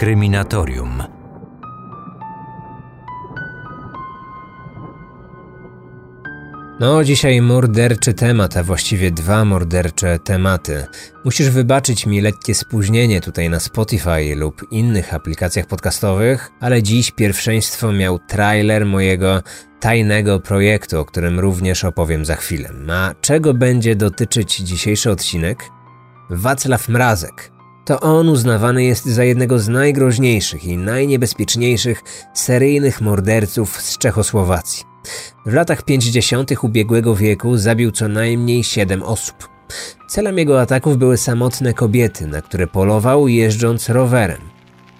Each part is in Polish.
Kryminatorium. No, dzisiaj morderczy temat, a właściwie dwa mordercze tematy. Musisz wybaczyć mi lekkie spóźnienie tutaj na Spotify lub innych aplikacjach podcastowych, ale dziś pierwszeństwo miał trailer mojego tajnego projektu, o którym również opowiem za chwilę. A czego będzie dotyczyć dzisiejszy odcinek? Wacław Mrazek. To on uznawany jest za jednego z najgroźniejszych i najniebezpieczniejszych seryjnych morderców z Czechosłowacji. W latach 50. ubiegłego wieku zabił co najmniej 7 osób. Celem jego ataków były samotne kobiety, na które polował jeżdżąc rowerem.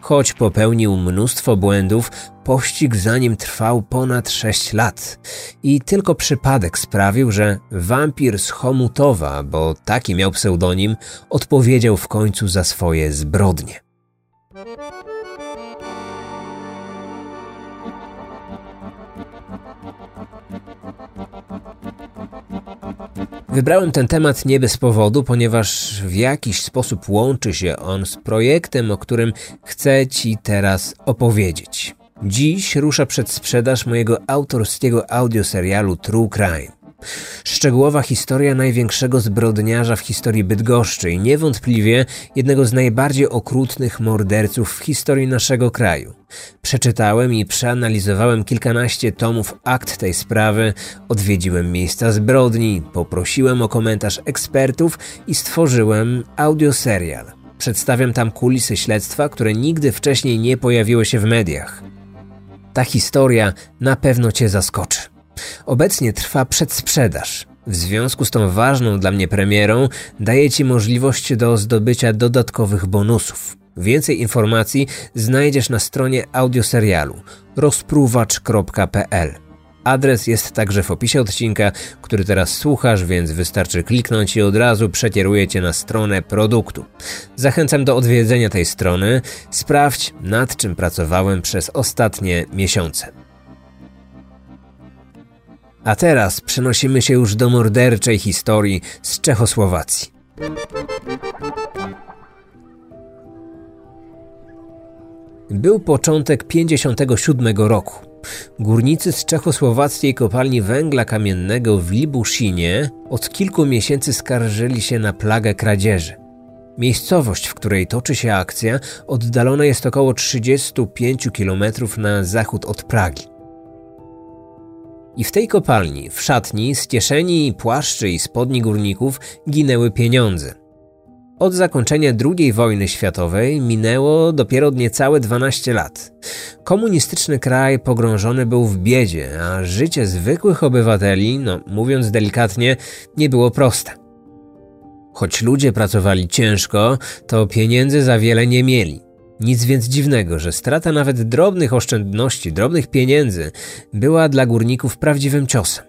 Choć popełnił mnóstwo błędów, pościg za nim trwał ponad 6 lat. I tylko przypadek sprawił, że wampir z Chomutowa, bo taki miał pseudonim, odpowiedział w końcu za swoje zbrodnie. Wybrałem ten temat nie bez powodu, ponieważ w jakiś sposób łączy się on z projektem, o którym chcę Ci teraz opowiedzieć. Dziś rusza przed sprzedaż mojego autorskiego audioserialu True Crime. Szczegółowa historia największego zbrodniarza w historii Bydgoszczy i niewątpliwie jednego z najbardziej okrutnych morderców w historii naszego kraju. Przeczytałem i przeanalizowałem kilkanaście tomów akt tej sprawy, odwiedziłem miejsca zbrodni, poprosiłem o komentarz ekspertów i stworzyłem audioserial. Przedstawiam tam kulisy śledztwa, które nigdy wcześniej nie pojawiły się w mediach. Ta historia na pewno Cię zaskoczy. Obecnie trwa przedsprzedaż. W związku z tą ważną dla mnie premierą daję Ci możliwość do zdobycia dodatkowych bonusów. Więcej informacji znajdziesz na stronie audioserialu rozpruwacz.pl. Adres jest także w opisie odcinka, który teraz słuchasz, więc wystarczy kliknąć i od razu przekieruje Cię na stronę produktu. Zachęcam do odwiedzenia tej strony. Sprawdź, nad czym pracowałem przez ostatnie miesiące. A teraz przenosimy się już do morderczej historii z Czechosłowacji. Był początek 57 roku. Górnicy z czechosłowackiej kopalni węgla kamiennego w Libuszinie od kilku miesięcy skarżyli się na plagę kradzieży. Miejscowość, w której toczy się akcja, oddalona jest około 35 km na zachód od Pragi. I w tej kopalni, w szatni, z kieszeni, płaszczy i spodni górników ginęły pieniądze. Od zakończenia II wojny światowej minęło dopiero niecałe 12 lat. Komunistyczny kraj pogrążony był w biedzie, a życie zwykłych obywateli, no mówiąc delikatnie, nie było proste. Choć ludzie pracowali ciężko, to pieniędzy za wiele nie mieli. Nic więc dziwnego, że strata nawet drobnych oszczędności, drobnych pieniędzy była dla górników prawdziwym ciosem.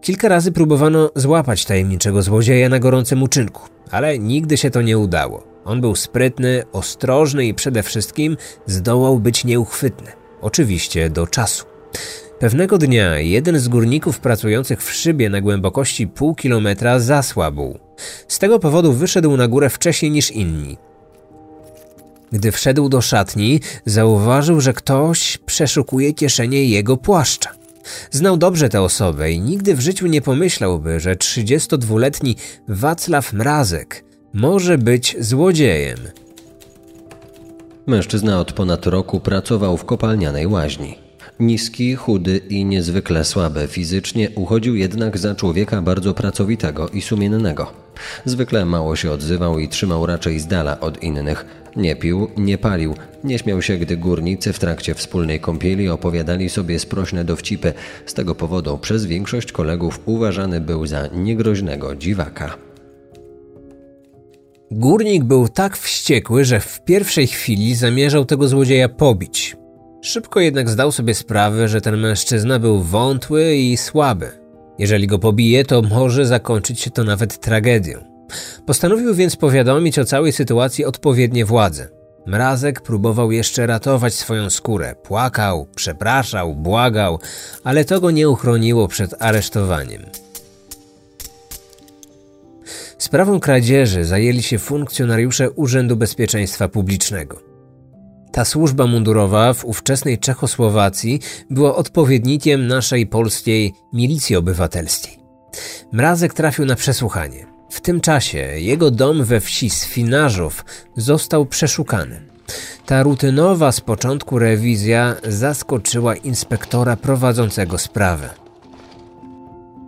Kilka razy próbowano złapać tajemniczego złodzieja na gorącym uczynku, ale nigdy się to nie udało. On był sprytny, ostrożny i przede wszystkim zdołał być nieuchwytny. Oczywiście do czasu. Pewnego dnia jeden z górników pracujących w szybie na głębokości pół kilometra zasłabł. Z tego powodu wyszedł na górę wcześniej niż inni. Gdy wszedł do szatni, zauważył, że ktoś przeszukuje kieszenie jego płaszcza. Znał dobrze tę osobę i nigdy w życiu nie pomyślałby, że 32-letni Wacław Mrazek może być złodziejem. Mężczyzna od ponad roku pracował w kopalnianej łaźni. Niski, chudy i niezwykle słaby fizycznie, uchodził jednak za człowieka bardzo pracowitego i sumiennego. Zwykle mało się odzywał i trzymał raczej z dala od innych. Nie pił, nie palił, nie śmiał się, gdy górnicy w trakcie wspólnej kąpieli opowiadali sobie sprośne dowcipy. Z tego powodu przez większość kolegów uważany był za niegroźnego dziwaka. Górnik był tak wściekły, że w pierwszej chwili zamierzał tego złodzieja pobić. Szybko jednak zdał sobie sprawę, że ten mężczyzna był wątły i słaby. Jeżeli go pobije, to może zakończyć się to nawet tragedią. Postanowił więc powiadomić o całej sytuacji odpowiednie władze. Mrazek próbował jeszcze ratować swoją skórę. Płakał, przepraszał, błagał, ale to go nie uchroniło przed aresztowaniem. Sprawą kradzieży zajęli się funkcjonariusze Urzędu Bezpieczeństwa Publicznego. Ta służba mundurowa w ówczesnej Czechosłowacji była odpowiednikiem naszej polskiej milicji obywatelskiej. Mrazek trafił na przesłuchanie. W tym czasie jego dom we wsi Swinarzów został przeszukany. Ta rutynowa z początku rewizja zaskoczyła inspektora prowadzącego sprawę.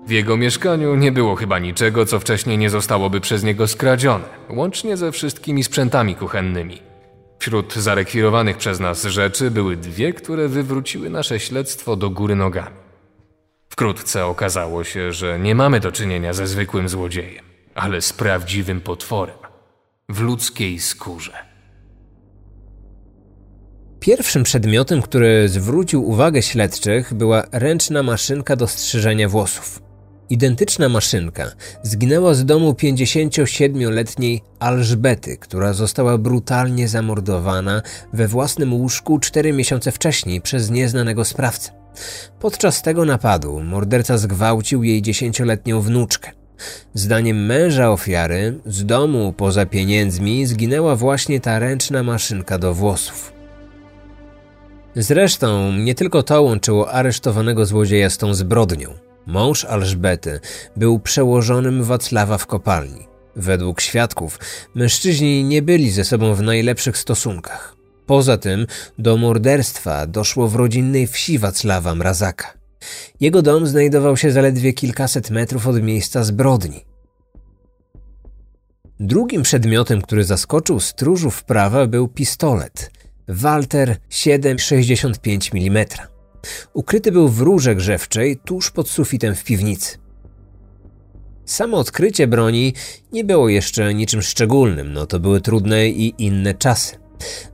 W jego mieszkaniu nie było chyba niczego, co wcześniej nie zostałoby przez niego skradzione, łącznie ze wszystkimi sprzętami kuchennymi. Wśród zarekwirowanych przez nas rzeczy były dwie, które wywróciły nasze śledztwo do góry nogami. Wkrótce okazało się, że nie mamy do czynienia ze zwykłym złodziejem, ale z prawdziwym potworem w ludzkiej skórze. Pierwszym przedmiotem, który zwrócił uwagę śledczych, była ręczna maszynka do strzyżenia włosów. Identyczna maszynka zginęła z domu 57-letniej Alżbety, która została brutalnie zamordowana we własnym łóżku 4 miesiące wcześniej przez nieznanego sprawcę. Podczas tego napadu morderca zgwałcił jej 10-letnią wnuczkę. Zdaniem męża ofiary, z domu poza pieniędzmi zginęła właśnie ta ręczna maszynka do włosów. Zresztą nie tylko to łączyło aresztowanego złodzieja z tą zbrodnią. Mąż Alżbety był przełożonym Wacława w kopalni. Według świadków mężczyźni nie byli ze sobą w najlepszych stosunkach. Poza tym do morderstwa doszło w rodzinnej wsi Wacława Mrazaka. Jego dom znajdował się zaledwie kilkaset metrów od miejsca zbrodni. Drugim przedmiotem, który zaskoczył stróżów prawa był pistolet Walter 7,65 mm. Ukryty był w rurze grzewczej tuż pod sufitem w piwnicy. Samo odkrycie broni nie było jeszcze niczym szczególnym, no to były trudne i inne czasy.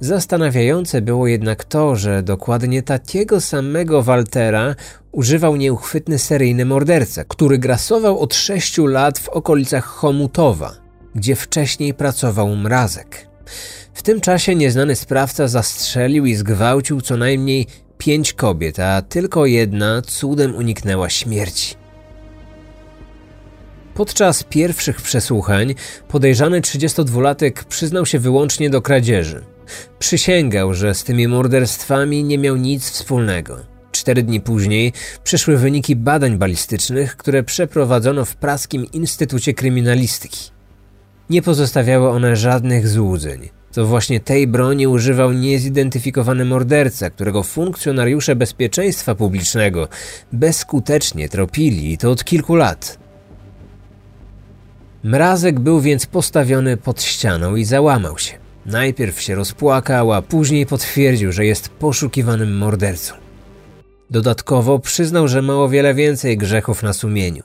Zastanawiające było jednak to, że dokładnie takiego samego Waltera używał nieuchwytny seryjny morderca, który grasował od sześciu lat w okolicach Chomutowa, gdzie wcześniej pracował Mrazek. W tym czasie nieznany sprawca zastrzelił i zgwałcił co najmniej pięć kobiet, a tylko jedna cudem uniknęła śmierci. Podczas pierwszych przesłuchań podejrzany 32-latek przyznał się wyłącznie do kradzieży. Przysięgał, że z tymi morderstwami nie miał nic wspólnego. Cztery dni później przyszły wyniki badań balistycznych, które przeprowadzono w praskim Instytucie Kryminalistyki. Nie pozostawiały one żadnych złudzeń. To właśnie tej broni używał niezidentyfikowany morderca, którego funkcjonariusze bezpieczeństwa publicznego bezskutecznie tropili i to od kilku lat. Mrazek był więc postawiony pod ścianą i załamał się. Najpierw się rozpłakał, a później potwierdził, że jest poszukiwanym mordercą. Dodatkowo przyznał, że ma o wiele więcej grzechów na sumieniu.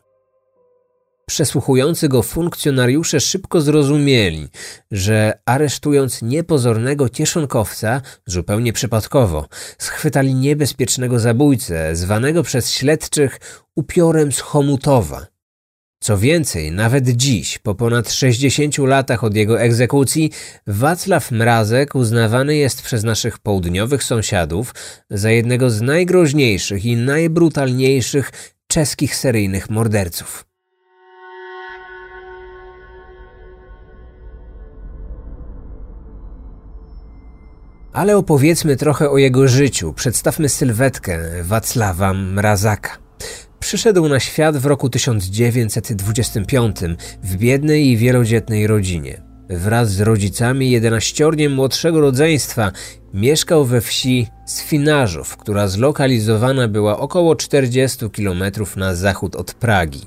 Przesłuchujący go funkcjonariusze szybko zrozumieli, że aresztując niepozornego kieszonkowca, zupełnie przypadkowo, schwytali niebezpiecznego zabójcę, zwanego przez śledczych upiorem z Chomutowa. Co więcej, nawet dziś, po ponad 60 latach od jego egzekucji, Wacław Mrazek uznawany jest przez naszych południowych sąsiadów za jednego z najgroźniejszych i najbrutalniejszych czeskich seryjnych morderców. Ale opowiedzmy trochę o jego życiu. Przedstawmy sylwetkę Wacława Mrazaka. Przyszedł na świat w roku 1925 w biednej i wielodzietnej rodzinie. Wraz z rodzicami jedenaściorniem młodszego rodzeństwa mieszkał we wsi Swinarzów, która zlokalizowana była około 40 km na zachód od Pragi.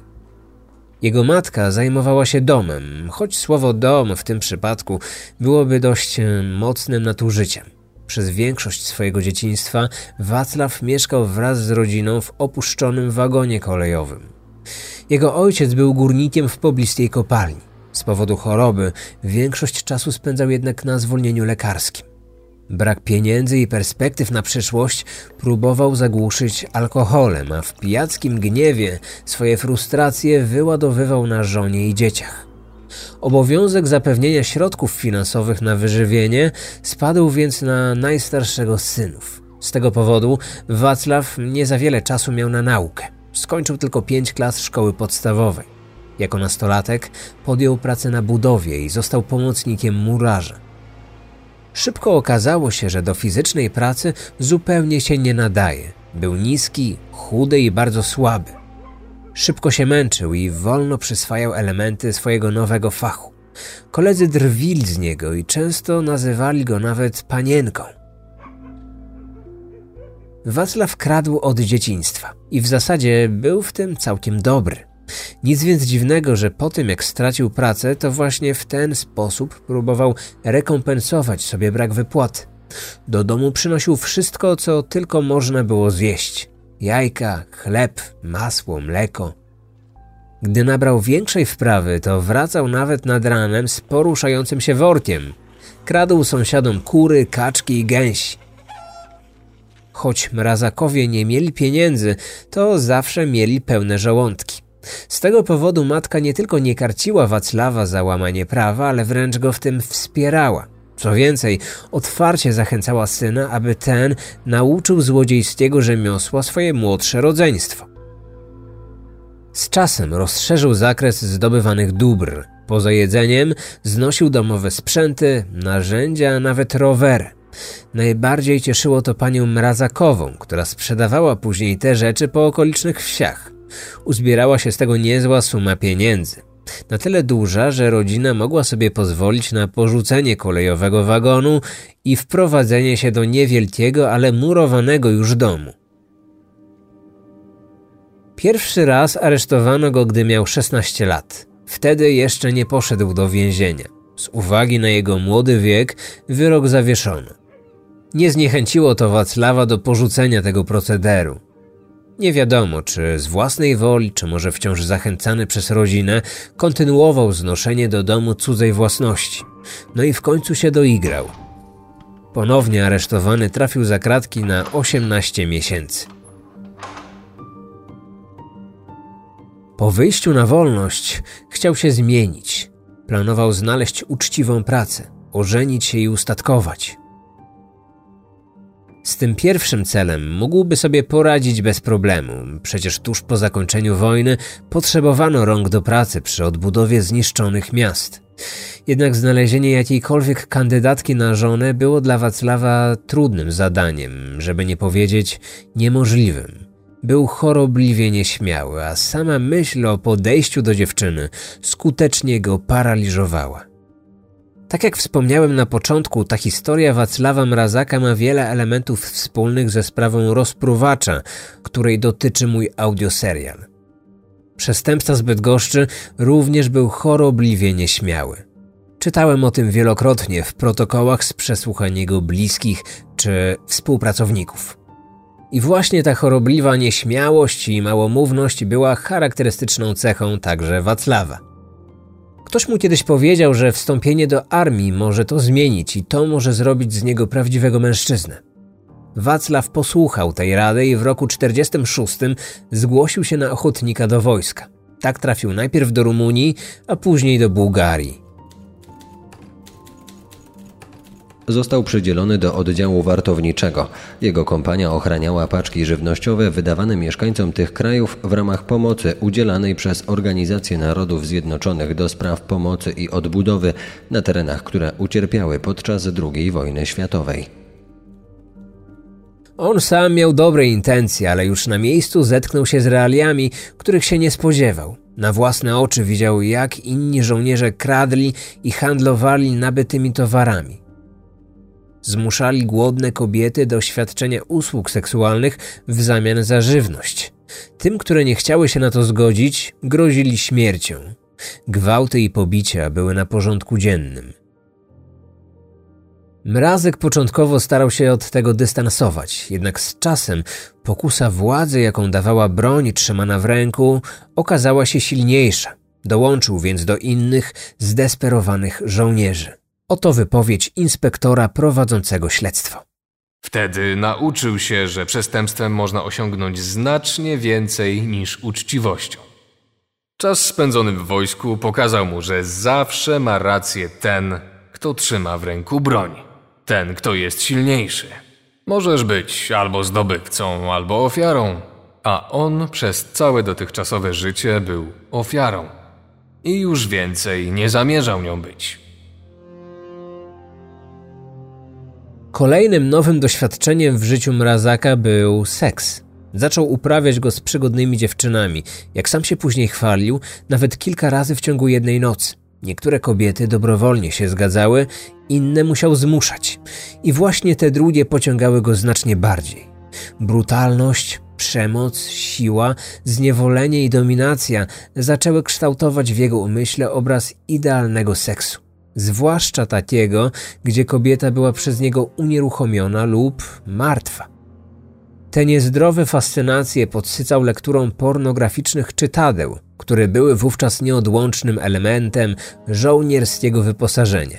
Jego matka zajmowała się domem, choć słowo dom w tym przypadku byłoby dość mocnym nadużyciem. Przez większość swojego dzieciństwa Wacław mieszkał wraz z rodziną w opuszczonym wagonie kolejowym. Jego ojciec był górnikiem w pobliskiej kopalni. Z powodu choroby większość czasu spędzał jednak na zwolnieniu lekarskim. Brak pieniędzy i perspektyw na przyszłość próbował zagłuszyć alkoholem, a w pijackim gniewie swoje frustracje wyładowywał na żonie i dzieciach. Obowiązek zapewnienia środków finansowych na wyżywienie spadł więc na najstarszego z synów. Z tego powodu Wacław nie za wiele czasu miał na naukę. Skończył tylko pięć klas szkoły podstawowej. Jako nastolatek podjął pracę na budowie i został pomocnikiem murarza. Szybko okazało się, że do fizycznej pracy zupełnie się nie nadaje. Był niski, chudy i bardzo słaby. Szybko się męczył i wolno przyswajał elementy swojego nowego fachu. Koledzy drwili z niego i często nazywali go nawet panienką. Wacław kradł od dzieciństwa i w zasadzie był w tym całkiem dobry. Nic więc dziwnego, że po tym jak stracił pracę, to właśnie w ten sposób próbował rekompensować sobie brak wypłaty. Do domu przynosił wszystko, co tylko można było zjeść: jajka, chleb, masło, mleko. Gdy nabrał większej wprawy, to wracał nawet nad ranem z poruszającym się workiem. Kradł sąsiadom kury, kaczki i gęsi. Choć mrazakowie nie mieli pieniędzy, to zawsze mieli pełne żołądki. Z tego powodu matka nie tylko nie karciła Wacława za łamanie prawa, ale wręcz go w tym wspierała. Co więcej, otwarcie zachęcała syna, aby ten nauczył złodziejskiego rzemiosła swoje młodsze rodzeństwo. Z czasem rozszerzył zakres zdobywanych dóbr. Poza jedzeniem znosił domowe sprzęty, narzędzia, nawet rowery. Najbardziej cieszyło to panią Mrazakową, która sprzedawała później te rzeczy po okolicznych wsiach. Uzbierała się z tego niezła suma pieniędzy. Na tyle duża, że rodzina mogła sobie pozwolić na porzucenie kolejowego wagonu i wprowadzenie się do niewielkiego, ale murowanego już domu. Pierwszy raz aresztowano go, gdy miał 16 lat. Wtedy jeszcze nie poszedł do więzienia. Z uwagi na jego młody wiek wyrok zawieszono. Nie zniechęciło to Wacława do porzucenia tego procederu. Nie wiadomo, czy z własnej woli, czy może wciąż zachęcany przez rodzinę, kontynuował znoszenie do domu cudzej własności. No i w końcu się doigrał. Ponownie aresztowany trafił za kratki na 18 miesięcy. Po wyjściu na wolność chciał się zmienić. Planował znaleźć uczciwą pracę, ożenić się i ustatkować. Z tym pierwszym celem mógłby sobie poradzić bez problemu. Przecież tuż po zakończeniu wojny potrzebowano rąk do pracy przy odbudowie zniszczonych miast. Jednak znalezienie jakiejkolwiek kandydatki na żonę było dla Wacława trudnym zadaniem, żeby nie powiedzieć niemożliwym. Był chorobliwie nieśmiały, a sama myśl o podejściu do dziewczyny skutecznie go paraliżowała. Tak jak wspomniałem na początku, ta historia Wacława Mrazaka ma wiele elementów wspólnych ze sprawą rozpruwacza, której dotyczy mój audioserial. Przestępca z Bydgoszczy również był chorobliwie nieśmiały. Czytałem o tym wielokrotnie w protokołach z przesłuchań jego bliskich czy współpracowników. I właśnie ta chorobliwa nieśmiałość i małomówność była charakterystyczną cechą także Wacława. Ktoś mu kiedyś powiedział, że wstąpienie do armii może to zmienić i to może zrobić z niego prawdziwego mężczyznę. Wacław posłuchał tej rady i w roku 46 zgłosił się na ochotnika do wojska. Tak trafił najpierw do Rumunii, a później do Bułgarii. Został przydzielony do oddziału wartowniczego. Jego kompania ochraniała paczki żywnościowe wydawane mieszkańcom tych krajów w ramach pomocy udzielanej przez Organizację Narodów Zjednoczonych do spraw pomocy i odbudowy na terenach, które ucierpiały podczas II wojny światowej. On sam miał dobre intencje, ale już na miejscu zetknął się z realiami, których się nie spodziewał. Na własne oczy widział, jak inni żołnierze kradli i handlowali nabytymi towarami. Zmuszali głodne kobiety do świadczenia usług seksualnych w zamian za żywność. Tym, które nie chciały się na to zgodzić, grozili śmiercią. Gwałty i pobicia były na porządku dziennym. Mrazek początkowo starał się od tego dystansować, jednak z czasem pokusa władzy, jaką dawała broń trzymana w ręku, okazała się silniejsza. Dołączył więc do innych zdesperowanych żołnierzy. Oto wypowiedź inspektora prowadzącego śledztwo. Wtedy nauczył się, że przestępstwem można osiągnąć znacznie więcej niż uczciwością. Czas spędzony w wojsku pokazał mu, że zawsze ma rację ten, kto trzyma w ręku broń. Ten, kto jest silniejszy. Możesz być albo zdobywcą, albo ofiarą, a on przez całe dotychczasowe życie był ofiarą. I już więcej nie zamierzał nią być. Kolejnym nowym doświadczeniem w życiu Mrazaka był seks. Zaczął uprawiać go z przygodnymi dziewczynami. Jak sam się później chwalił, nawet kilka razy w ciągu jednej nocy. Niektóre kobiety dobrowolnie się zgadzały, inne musiał zmuszać. I właśnie te drugie pociągały go znacznie bardziej. Brutalność, przemoc, siła, zniewolenie i dominacja zaczęły kształtować w jego umyśle obraz idealnego seksu. Zwłaszcza takiego, gdzie kobieta była przez niego unieruchomiona lub martwa. Te niezdrowe fascynacje podsycał lekturą pornograficznych czytadeł, które były wówczas nieodłącznym elementem żołnierskiego wyposażenia.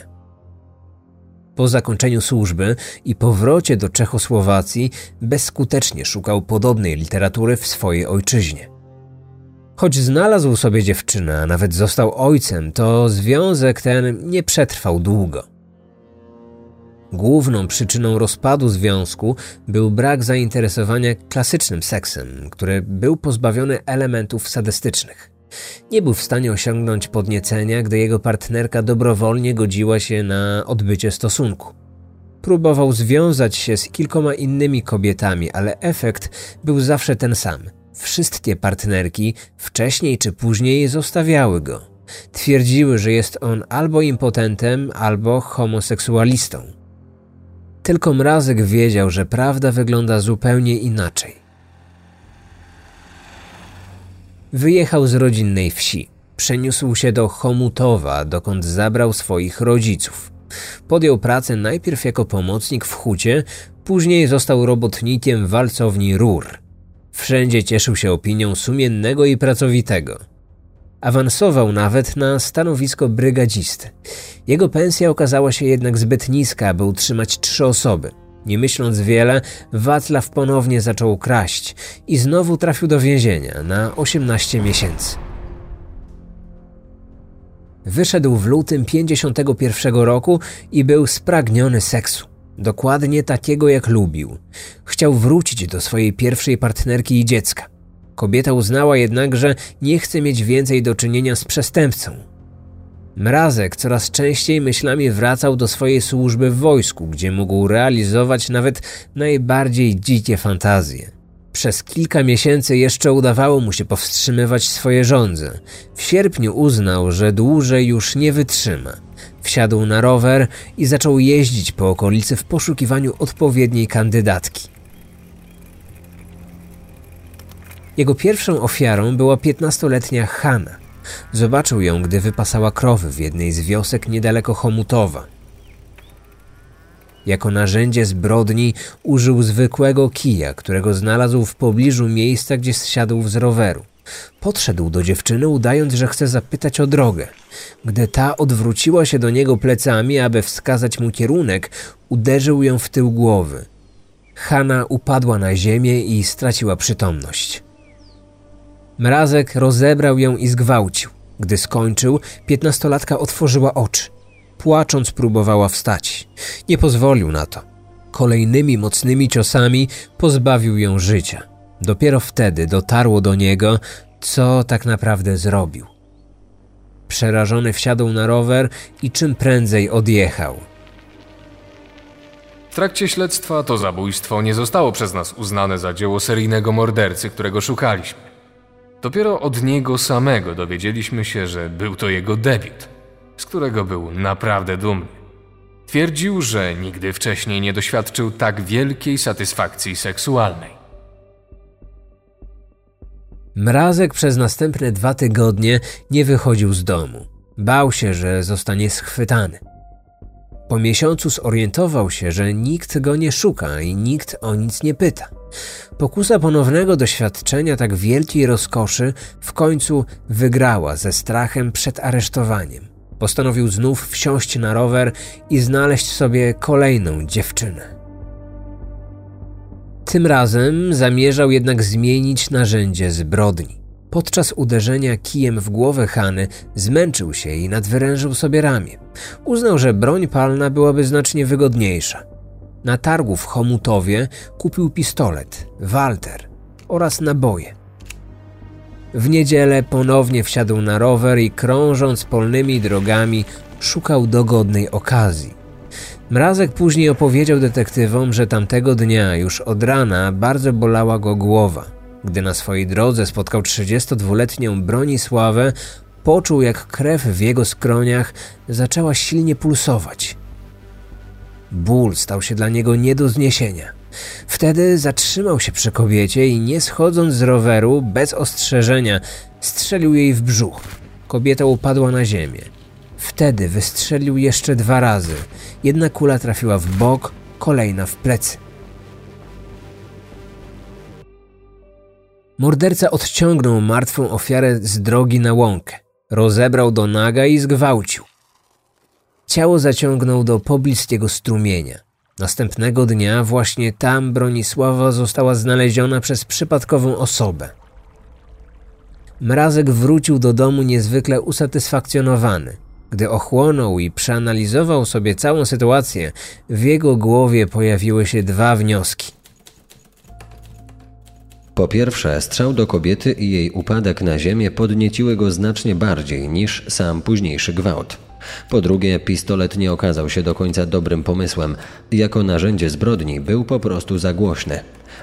Po zakończeniu służby i powrocie do Czechosłowacji bezskutecznie szukał podobnej literatury w swojej ojczyźnie. Choć znalazł sobie dziewczynę, a nawet został ojcem, to związek ten nie przetrwał długo. Główną przyczyną rozpadu związku był brak zainteresowania klasycznym seksem, który był pozbawiony elementów sadystycznych. Nie był w stanie osiągnąć podniecenia, gdy jego partnerka dobrowolnie godziła się na odbycie stosunku. Próbował związać się z kilkoma innymi kobietami, ale efekt był zawsze ten sam. Wszystkie partnerki wcześniej czy później zostawiały go. Twierdziły, że jest on albo impotentem, albo homoseksualistą. Tylko Mrazek wiedział, że prawda wygląda zupełnie inaczej. Wyjechał z rodzinnej wsi. Przeniósł się do Chomutowa, dokąd zabrał swoich rodziców. Podjął pracę najpierw jako pomocnik w hucie, później został robotnikiem walcowni rur. Wszędzie cieszył się opinią sumiennego i pracowitego. Awansował nawet na stanowisko brygadzisty. Jego pensja okazała się jednak zbyt niska, by utrzymać trzy osoby. Nie myśląc wiele, Wacław ponownie zaczął kraść i znowu trafił do więzienia na 18 miesięcy. Wyszedł w lutym 51 roku i był spragniony seksu. Dokładnie takiego, jak lubił. Chciał wrócić do swojej pierwszej partnerki i dziecka. Kobieta uznała jednak, że nie chce mieć więcej do czynienia z przestępcą. Mrazek coraz częściej myślami wracał do swojej służby w wojsku, gdzie mógł realizować nawet najbardziej dzikie fantazje. Przez kilka miesięcy jeszcze udawało mu się powstrzymywać swoje żądze. W sierpniu uznał, że dłużej już nie wytrzyma. Wsiadł na rower i zaczął jeździć po okolicy w poszukiwaniu odpowiedniej kandydatki. Jego pierwszą ofiarą była piętnastoletnia Hanna. Zobaczył ją, gdy wypasała krowy w jednej z wiosek niedaleko Chomutowa. Jako narzędzie zbrodni użył zwykłego kija, którego znalazł w pobliżu miejsca, gdzie zsiadł z roweru. Podszedł do dziewczyny, udając, że chce zapytać o drogę. Gdy ta odwróciła się do niego plecami, aby wskazać mu kierunek, uderzył ją w tył głowy. Hanna upadła na ziemię i straciła przytomność. Mrazek rozebrał ją i zgwałcił. Gdy skończył, piętnastolatka otworzyła oczy. Płacząc próbowała wstać. Nie pozwolił na to. Kolejnymi mocnymi ciosami pozbawił ją życia. Dopiero wtedy dotarło do niego, co tak naprawdę zrobił. Przerażony wsiadł na rower i czym prędzej odjechał. W trakcie śledztwa to zabójstwo nie zostało przez nas uznane za dzieło seryjnego mordercy, którego szukaliśmy. Dopiero od niego samego dowiedzieliśmy się, że był to jego debiut, z którego był naprawdę dumny. Twierdził, że nigdy wcześniej nie doświadczył tak wielkiej satysfakcji seksualnej. Mrazek przez następne dwa tygodnie nie wychodził z domu. Bał się, że zostanie schwytany. Po miesiącu zorientował się, że nikt go nie szuka i nikt o nic nie pyta. Pokusa ponownego doświadczenia tak wielkiej rozkoszy w końcu wygrała ze strachem przed aresztowaniem. Postanowił znów wsiąść na rower i znaleźć sobie kolejną dziewczynę. Tym razem zamierzał jednak zmienić narzędzie zbrodni. Podczas uderzenia kijem w głowę Hany zmęczył się i nadwyrężył sobie ramię. Uznał, że broń palna byłaby znacznie wygodniejsza. Na targu w Chomutowie kupił pistolet, Walter oraz naboje. W niedzielę ponownie wsiadł na rower i krążąc polnymi drogami szukał dogodnej okazji. Mrazek później opowiedział detektywom, że tamtego dnia już od rana bardzo bolała go głowa. Gdy na swojej drodze spotkał 32-letnią Bronisławę, poczuł jak krew w jego skroniach zaczęła silnie pulsować. Ból stał się dla niego nie do zniesienia. Wtedy zatrzymał się przy kobiecie i nie schodząc z roweru, bez ostrzeżenia, strzelił jej w brzuch. Kobieta upadła na ziemię. Wtedy wystrzelił jeszcze dwa razy. Jedna kula trafiła w bok, kolejna w plecy. Morderca odciągnął martwą ofiarę z drogi na łąkę. Rozebrał do naga i zgwałcił. Ciało zaciągnął do pobliskiego strumienia. Następnego dnia właśnie tam Bronisława została znaleziona przez przypadkową osobę. Mrazek wrócił do domu niezwykle usatysfakcjonowany. Gdy ochłonął i przeanalizował sobie całą sytuację, w jego głowie pojawiły się dwa wnioski. Po pierwsze, strzał do kobiety i jej upadek na ziemię podnieciły go znacznie bardziej niż sam późniejszy gwałt. Po drugie, pistolet nie okazał się do końca dobrym pomysłem. Jako narzędzie zbrodni był po prostu za głośny.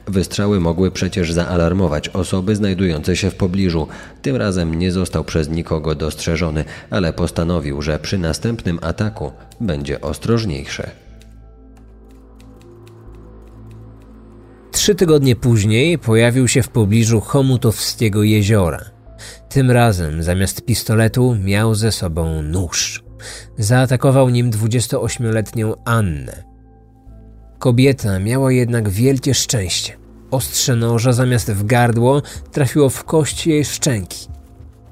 Wystrzały mogły przecież zaalarmować osoby znajdujące się w pobliżu. Tym razem nie został przez nikogo dostrzeżony, ale postanowił, że przy następnym ataku będzie ostrożniejszy. Trzy tygodnie później pojawił się w pobliżu Chomutowskiego jeziora. Tym razem zamiast pistoletu miał ze sobą nóż. Zaatakował nim 28-letnią Annę. Kobieta miała jednak wielkie szczęście. Ostrze noża zamiast w gardło trafiło w kość jej szczęki.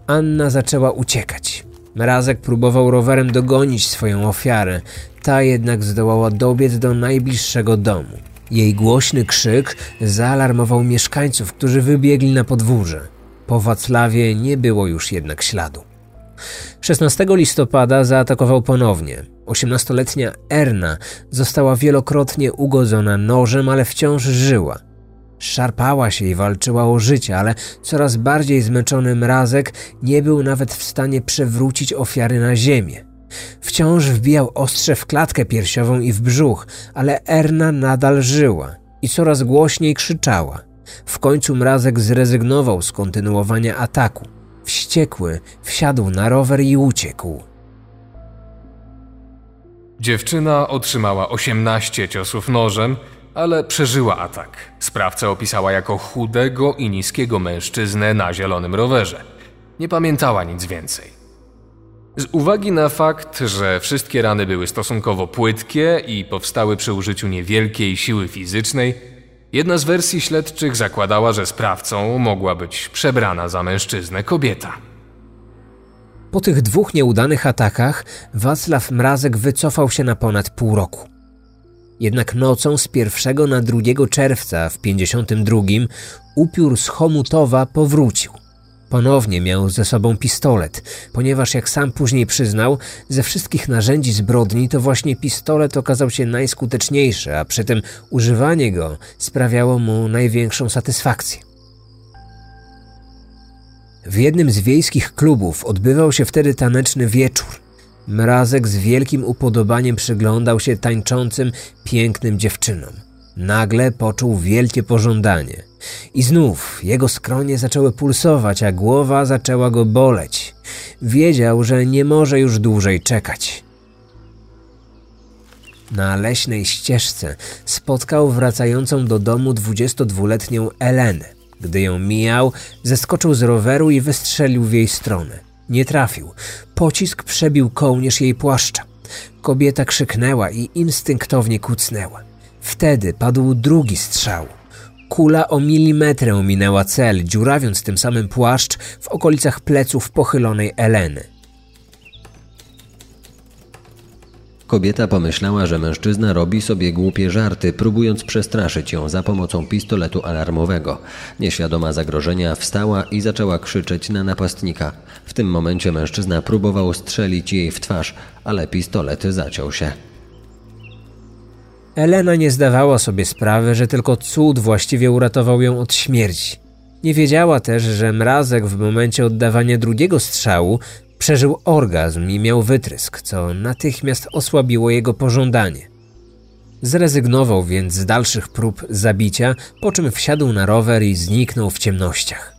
Anna zaczęła uciekać. Mrazek próbował rowerem dogonić swoją ofiarę, ta jednak zdołała dobiec do najbliższego domu. Jej głośny krzyk zaalarmował mieszkańców, którzy wybiegli na podwórze. Po Wacławie nie było już jednak śladu. 16 listopada zaatakował ponownie. 18-letnia Erna została wielokrotnie ugodzona nożem, ale wciąż żyła. Szarpała się i walczyła o życie, ale coraz bardziej zmęczony mrazek nie był nawet w stanie przewrócić ofiary na ziemię. Wciąż wbijał ostrze w klatkę piersiową i w brzuch, ale Erna nadal żyła i coraz głośniej krzyczała. W końcu mrazek zrezygnował z kontynuowania ataku. Wściekły wsiadł na rower i uciekł. Dziewczyna otrzymała 18 ciosów nożem, ale przeżyła atak. Sprawcę opisała jako chudego i niskiego mężczyznę na zielonym rowerze. Nie pamiętała nic więcej. Z uwagi na fakt, że wszystkie rany były stosunkowo płytkie i powstały przy użyciu niewielkiej siły fizycznej, jedna z wersji śledczych zakładała, że sprawcą mogła być przebrana za mężczyznę kobieta. Po tych dwóch nieudanych atakach Wacław Mrazek wycofał się na ponad pół roku. Jednak nocą z 1 na 2 czerwca w 52 upiór z Chomutowa powrócił. Ponownie miał ze sobą pistolet, ponieważ jak sam później przyznał, ze wszystkich narzędzi zbrodni to właśnie pistolet okazał się najskuteczniejszy, a przy tym używanie go sprawiało mu największą satysfakcję. W jednym z wiejskich klubów odbywał się wtedy taneczny wieczór. Mrazek z wielkim upodobaniem przyglądał się tańczącym, pięknym dziewczynom. Nagle poczuł wielkie pożądanie. I znów jego skronie zaczęły pulsować, a głowa zaczęła go boleć. Wiedział, że nie może już dłużej czekać. Na leśnej ścieżce spotkał wracającą do domu 22-letnią Elenę. Gdy ją mijał, zeskoczył z roweru i wystrzelił w jej stronę. Nie trafił. Pocisk przebił kołnierz jej płaszcza. Kobieta krzyknęła i instynktownie kucnęła. Wtedy padł drugi strzał. Kula o milimetrę minęła cel, dziurawiąc tym samym płaszcz w okolicach pleców pochylonej Eleny. Kobieta pomyślała, że mężczyzna robi sobie głupie żarty, próbując przestraszyć ją za pomocą pistoletu alarmowego. Nieświadoma zagrożenia wstała i zaczęła krzyczeć na napastnika. W tym momencie mężczyzna próbował strzelić jej w twarz, ale pistolet zaciął się. Elena nie zdawała sobie sprawy, że tylko cud właściwie uratował ją od śmierci. Nie wiedziała też, że mrazek w momencie oddawania drugiego strzału Przeżył orgazm i miał wytrysk, co natychmiast osłabiło jego pożądanie. Zrezygnował więc z dalszych prób zabicia, po czym wsiadł na rower i zniknął w ciemnościach.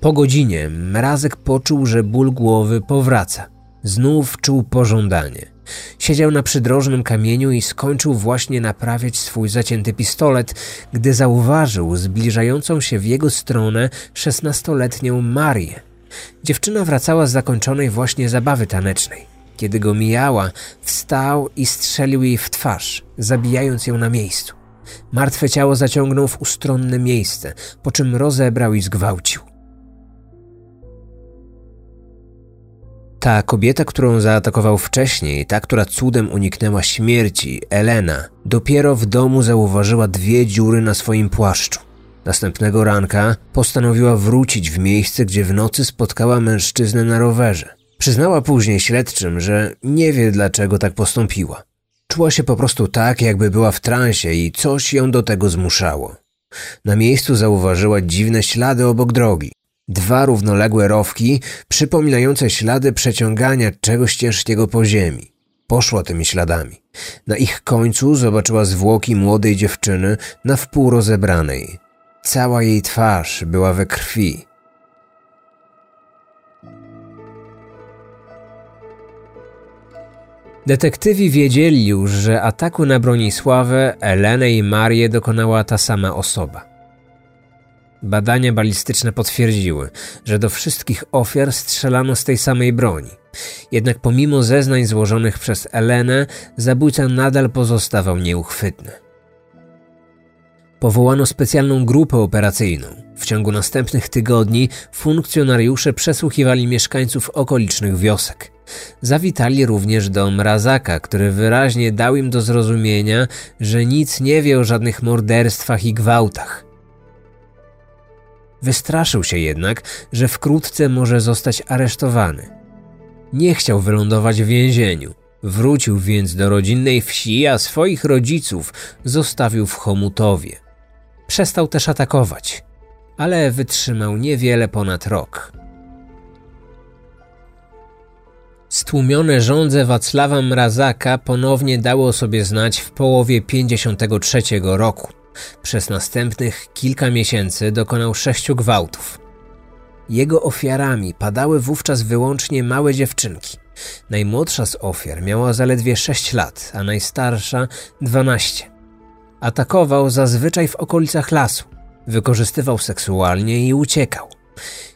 Po godzinie Mrazek poczuł, że ból głowy powraca. Znów czuł pożądanie. Siedział na przydrożnym kamieniu i skończył właśnie naprawiać swój zacięty pistolet, gdy zauważył zbliżającą się w jego stronę szesnastoletnią Marię. Dziewczyna wracała z zakończonej właśnie zabawy tanecznej. Kiedy go mijała, wstał i strzelił jej w twarz, zabijając ją na miejscu. Martwe ciało zaciągnął w ustronne miejsce, po czym rozebrał i zgwałcił. Ta kobieta, którą zaatakował wcześniej, ta, która cudem uniknęła śmierci, Elena, dopiero w domu zauważyła dwie dziury na swoim płaszczu. Następnego ranka postanowiła wrócić w miejsce, gdzie w nocy spotkała mężczyznę na rowerze. Przyznała później śledczym, że nie wie dlaczego tak postąpiła. Czuła się po prostu tak, jakby była w transie i coś ją do tego zmuszało. Na miejscu zauważyła dziwne ślady obok drogi. Dwa równoległe rowki, przypominające ślady przeciągania czegoś ciężkiego po ziemi. Poszła tymi śladami. Na ich końcu zobaczyła zwłoki młodej dziewczyny na wpół rozebranej. Cała jej twarz była we krwi. Detektywi wiedzieli już, że ataku na Bronisławę, Elenę i Marię dokonała ta sama osoba. Badania balistyczne potwierdziły, że do wszystkich ofiar strzelano z tej samej broni. Jednak pomimo zeznań złożonych przez Elenę, zabójca nadal pozostawał nieuchwytny. Powołano specjalną grupę operacyjną. W ciągu następnych tygodni funkcjonariusze przesłuchiwali mieszkańców okolicznych wiosek. Zawitali również do Mrazaka, który wyraźnie dał im do zrozumienia, że nic nie wie o żadnych morderstwach i gwałtach. Wystraszył się jednak, że wkrótce może zostać aresztowany. Nie chciał wylądować w więzieniu. Wrócił więc do rodzinnej wsi, a swoich rodziców zostawił w Chomutowie. Przestał też atakować, ale wytrzymał niewiele ponad rok. Stłumione żądze Wacława Mrazaka ponownie dało sobie znać w połowie 53 roku. Przez następnych kilka miesięcy dokonał sześciu gwałtów. Jego ofiarami padały wówczas wyłącznie małe dziewczynki. Najmłodsza z ofiar miała zaledwie 6 lat, a najstarsza 12. Atakował zazwyczaj w okolicach lasu, wykorzystywał seksualnie i uciekał.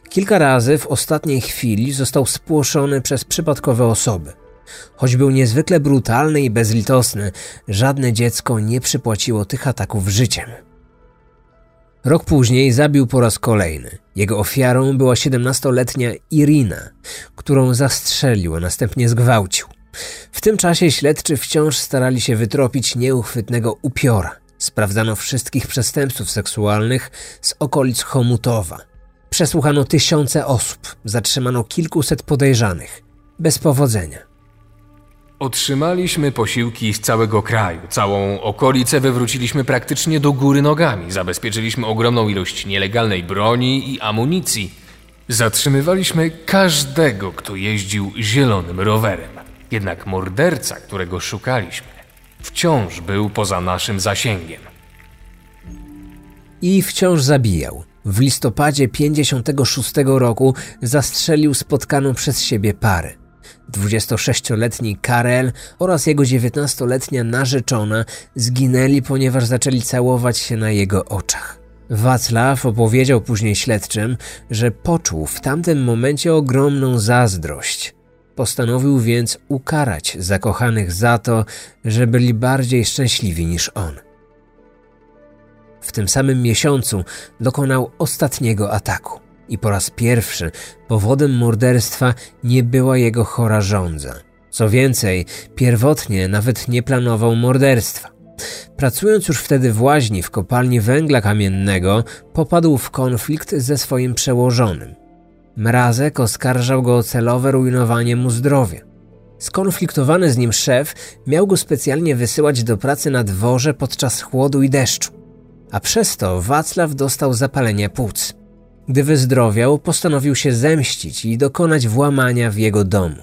Kilka razy w ostatniej chwili został spłoszony przez przypadkowe osoby. Choć był niezwykle brutalny i bezlitosny, żadne dziecko nie przypłaciło tych ataków życiem. Rok później zabił po raz kolejny. Jego ofiarą była 17-letnia Irina, którą zastrzelił, a następnie zgwałcił. W tym czasie śledczy wciąż starali się wytropić nieuchwytnego upiora. Sprawdzano wszystkich przestępców seksualnych z okolic Chomutowa. Przesłuchano tysiące osób, zatrzymano kilkuset podejrzanych. Bez powodzenia. Otrzymaliśmy posiłki z całego kraju. Całą okolicę wywróciliśmy praktycznie do góry nogami. Zabezpieczyliśmy ogromną ilość nielegalnej broni i amunicji. Zatrzymywaliśmy każdego, kto jeździł zielonym rowerem. Jednak morderca, którego szukaliśmy, wciąż był poza naszym zasięgiem. I wciąż zabijał. W listopadzie 56 roku zastrzelił spotkaną przez siebie parę. 26-letni Karel oraz jego 19-letnia narzeczona zginęli, ponieważ zaczęli całować się na jego oczach. Wacław opowiedział później śledczym, że poczuł w tamtym momencie ogromną zazdrość. Postanowił więc ukarać zakochanych za to, że byli bardziej szczęśliwi niż on. W tym samym miesiącu dokonał ostatniego ataku. I po raz pierwszy powodem morderstwa nie była jego chora żądza. Co więcej, pierwotnie nawet nie planował morderstwa. Pracując już wtedy w łaźni w kopalni węgla kamiennego, popadł w konflikt ze swoim przełożonym. Mrazek oskarżał go o celowe rujnowanie mu zdrowia. Skonfliktowany z nim szef miał go specjalnie wysyłać do pracy na dworze podczas chłodu i deszczu, a przez to Wacław dostał zapalenia płuc. Gdy wyzdrowiał, postanowił się zemścić i dokonać włamania w jego domu.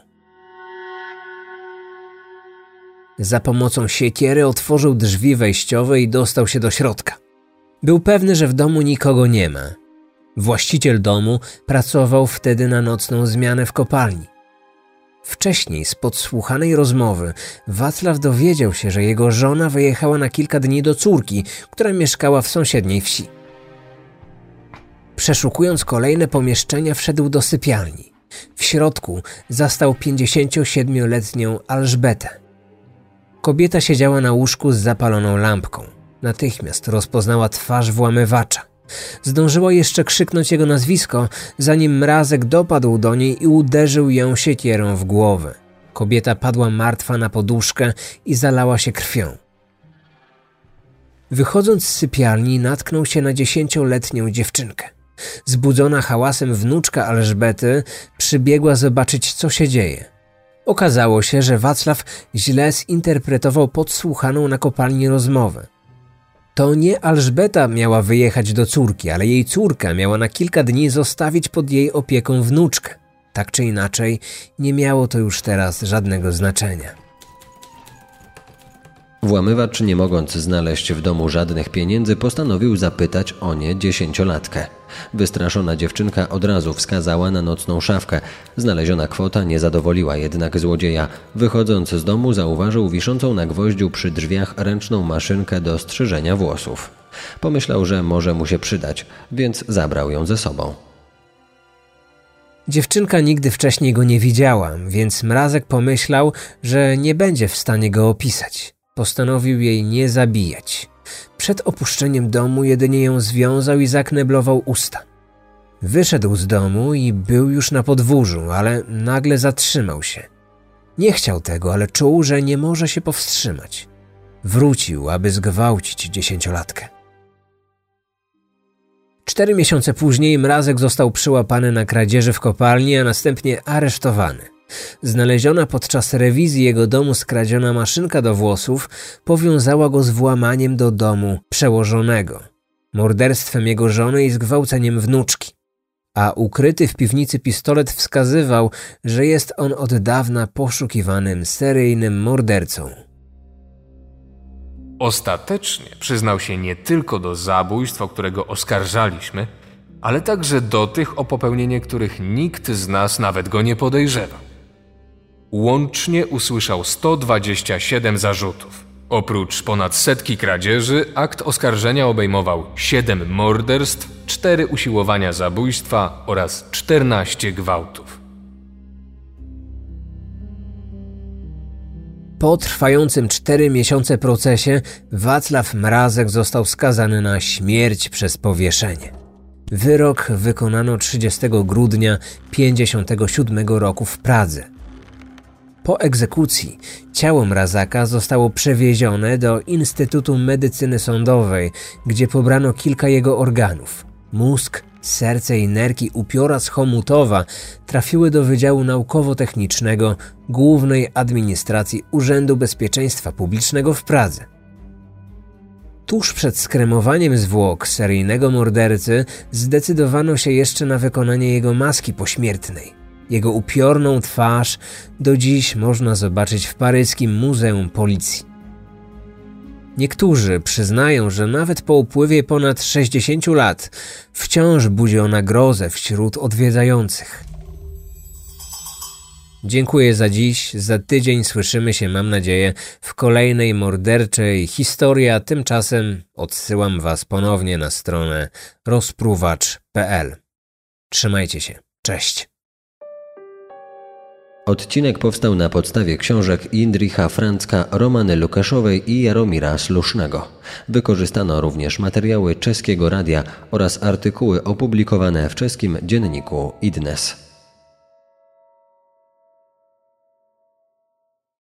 Za pomocą siekiery otworzył drzwi wejściowe i dostał się do środka. Był pewny, że w domu nikogo nie ma. Właściciel domu pracował wtedy na nocną zmianę w kopalni. Wcześniej z podsłuchanej rozmowy Wacław dowiedział się, że jego żona wyjechała na kilka dni do córki, która mieszkała w sąsiedniej wsi. Przeszukując kolejne pomieszczenia, wszedł do sypialni. W środku zastał 57-letnią Alżbetę. Kobieta siedziała na łóżku z zapaloną lampką. Natychmiast rozpoznała twarz włamywacza. Zdążyła jeszcze krzyknąć jego nazwisko, zanim mrazek dopadł do niej i uderzył ją siekierą w głowę. Kobieta padła martwa na poduszkę i zalała się krwią. Wychodząc z sypialni, natknął się na dziesięcioletnią dziewczynkę. Zbudzona hałasem wnuczka Elżbety przybiegła zobaczyć, co się dzieje. Okazało się, że Wacław źle zinterpretował podsłuchaną na kopalni rozmowę. To nie Elżbeta miała wyjechać do córki, ale jej córka miała na kilka dni zostawić pod jej opieką wnuczkę. Tak czy inaczej, nie miało to już teraz żadnego znaczenia. Włamywacz, nie mogąc znaleźć w domu żadnych pieniędzy, postanowił zapytać o nie dziesięciolatkę. Wystraszona dziewczynka od razu wskazała na nocną szafkę. Znaleziona kwota nie zadowoliła jednak złodzieja. Wychodząc z domu, zauważył wiszącą na gwoździu przy drzwiach ręczną maszynkę do strzyżenia włosów. Pomyślał, że może mu się przydać, więc zabrał ją ze sobą. Dziewczynka nigdy wcześniej go nie widziała, więc mrazek pomyślał, że nie będzie w stanie go opisać. Postanowił jej nie zabijać. Przed opuszczeniem domu jedynie ją związał i zakneblował usta. Wyszedł z domu i był już na podwórzu, ale nagle zatrzymał się. Nie chciał tego, ale czuł, że nie może się powstrzymać. Wrócił, aby zgwałcić dziesięciolatkę. Cztery miesiące później Mrazek został przyłapany na kradzieży w kopalni, a następnie aresztowany. Znaleziona podczas rewizji jego domu skradziona maszynka do włosów powiązała go z włamaniem do domu przełożonego, morderstwem jego żony i zgwałceniem wnuczki. A ukryty w piwnicy pistolet wskazywał, że jest on od dawna poszukiwanym seryjnym mordercą. Ostatecznie przyznał się nie tylko do zabójstw, o którego oskarżaliśmy, ale także do tych, o popełnienie których nikt z nas nawet go nie podejrzewał. Łącznie usłyszał 127 zarzutów. Oprócz ponad setki kradzieży, akt oskarżenia obejmował 7 morderstw, 4 usiłowania zabójstwa oraz 14 gwałtów. Po trwającym cztery miesiące procesie Wacław Mrazek został skazany na śmierć przez powieszenie. Wyrok wykonano 30 grudnia 1957 roku w Pradze. Po egzekucji ciało Mrazaka zostało przewiezione do Instytutu Medycyny Sądowej, gdzie pobrano kilka jego organów. Mózg, serce i nerki upiora z Chomutowa trafiły do Wydziału Naukowo-Technicznego Głównej Administracji Urzędu Bezpieczeństwa Publicznego w Pradze. Tuż przed skremowaniem zwłok seryjnego mordercy zdecydowano się jeszcze na wykonanie jego maski pośmiertnej. Jego upiorną twarz do dziś można zobaczyć w paryskim Muzeum Policji. Niektórzy przyznają, że nawet po upływie ponad 60 lat wciąż budzi ona grozę wśród odwiedzających. Dziękuję za dziś. Za tydzień słyszymy się, mam nadzieję, w kolejnej morderczej historii, a tymczasem odsyłam Was ponownie na stronę rozpruwacz.pl. Trzymajcie się. Cześć. Odcinek powstał na podstawie książek Indricha Francka, Romany Lukaszowej i Jaromira Slusznego. Wykorzystano również materiały czeskiego radia oraz artykuły opublikowane w czeskim dzienniku Idnes.